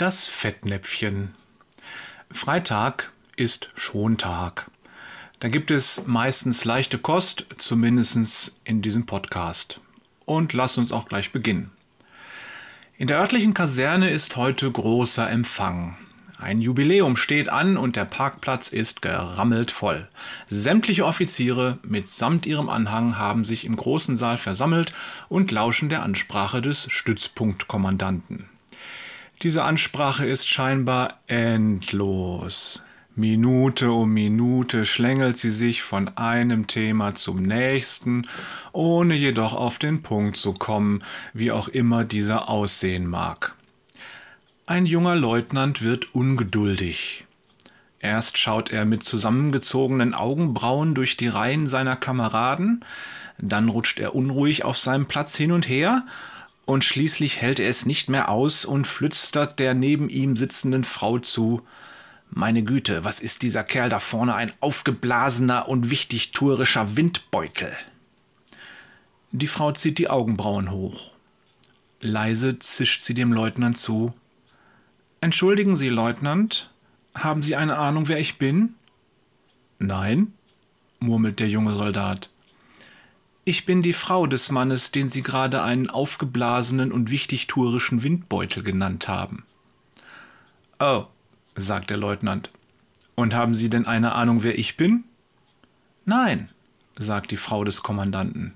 Das Fettnäpfchen. Freitag ist Schontag. Da gibt es meistens leichte Kost, zumindest in diesem Podcast. Und lass uns auch gleich beginnen. In der örtlichen Kaserne ist heute großer Empfang. Ein Jubiläum steht an und der Parkplatz ist gerammelt voll. Sämtliche Offiziere mitsamt ihrem Anhang haben sich im großen Saal versammelt und lauschen der Ansprache des Stützpunktkommandanten. Diese Ansprache ist scheinbar endlos. Minute um Minute schlängelt sie sich von einem Thema zum nächsten, ohne jedoch auf den Punkt zu kommen, wie auch immer dieser aussehen mag. Ein junger Leutnant wird ungeduldig. Erst schaut er mit zusammengezogenen Augenbrauen durch die Reihen seiner Kameraden, dann rutscht er unruhig auf seinem Platz hin und her und schließlich hält er es nicht mehr aus und flüstert der neben ihm sitzenden Frau zu Meine Güte, was ist dieser Kerl da vorne ein aufgeblasener und wichtigtuerischer Windbeutel. Die Frau zieht die Augenbrauen hoch. Leise zischt sie dem Leutnant zu Entschuldigen Sie, Leutnant, haben Sie eine Ahnung, wer ich bin? Nein, murmelt der junge Soldat. Ich bin die Frau des Mannes, den Sie gerade einen aufgeblasenen und wichtigtuerischen Windbeutel genannt haben. Oh, sagt der Leutnant. Und haben Sie denn eine Ahnung, wer ich bin? Nein, sagt die Frau des Kommandanten.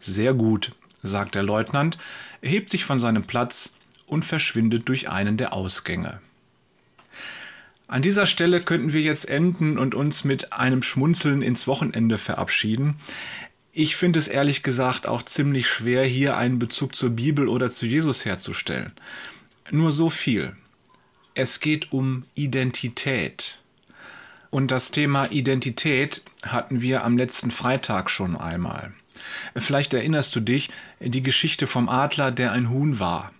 Sehr gut, sagt der Leutnant, erhebt sich von seinem Platz und verschwindet durch einen der Ausgänge. An dieser Stelle könnten wir jetzt enden und uns mit einem Schmunzeln ins Wochenende verabschieden. Ich finde es ehrlich gesagt auch ziemlich schwer, hier einen Bezug zur Bibel oder zu Jesus herzustellen. Nur so viel. Es geht um Identität. Und das Thema Identität hatten wir am letzten Freitag schon einmal. Vielleicht erinnerst du dich, die Geschichte vom Adler, der ein Huhn war.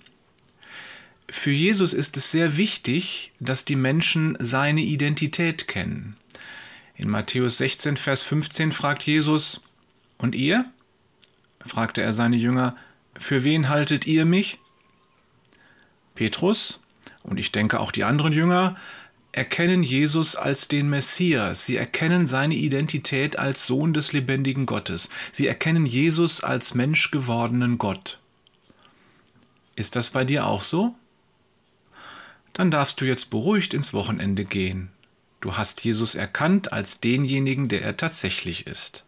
Für Jesus ist es sehr wichtig, dass die Menschen seine Identität kennen. In Matthäus 16, Vers 15 fragt Jesus, und ihr? fragte er seine Jünger, für wen haltet ihr mich? Petrus und ich denke auch die anderen Jünger erkennen Jesus als den Messias, sie erkennen seine Identität als Sohn des lebendigen Gottes, sie erkennen Jesus als menschgewordenen Gott. Ist das bei dir auch so? Dann darfst du jetzt beruhigt ins Wochenende gehen. Du hast Jesus erkannt als denjenigen, der er tatsächlich ist.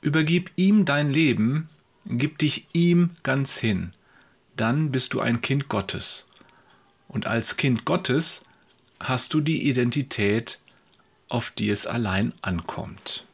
Übergib ihm dein Leben, gib dich ihm ganz hin. Dann bist du ein Kind Gottes. Und als Kind Gottes hast du die Identität, auf die es allein ankommt.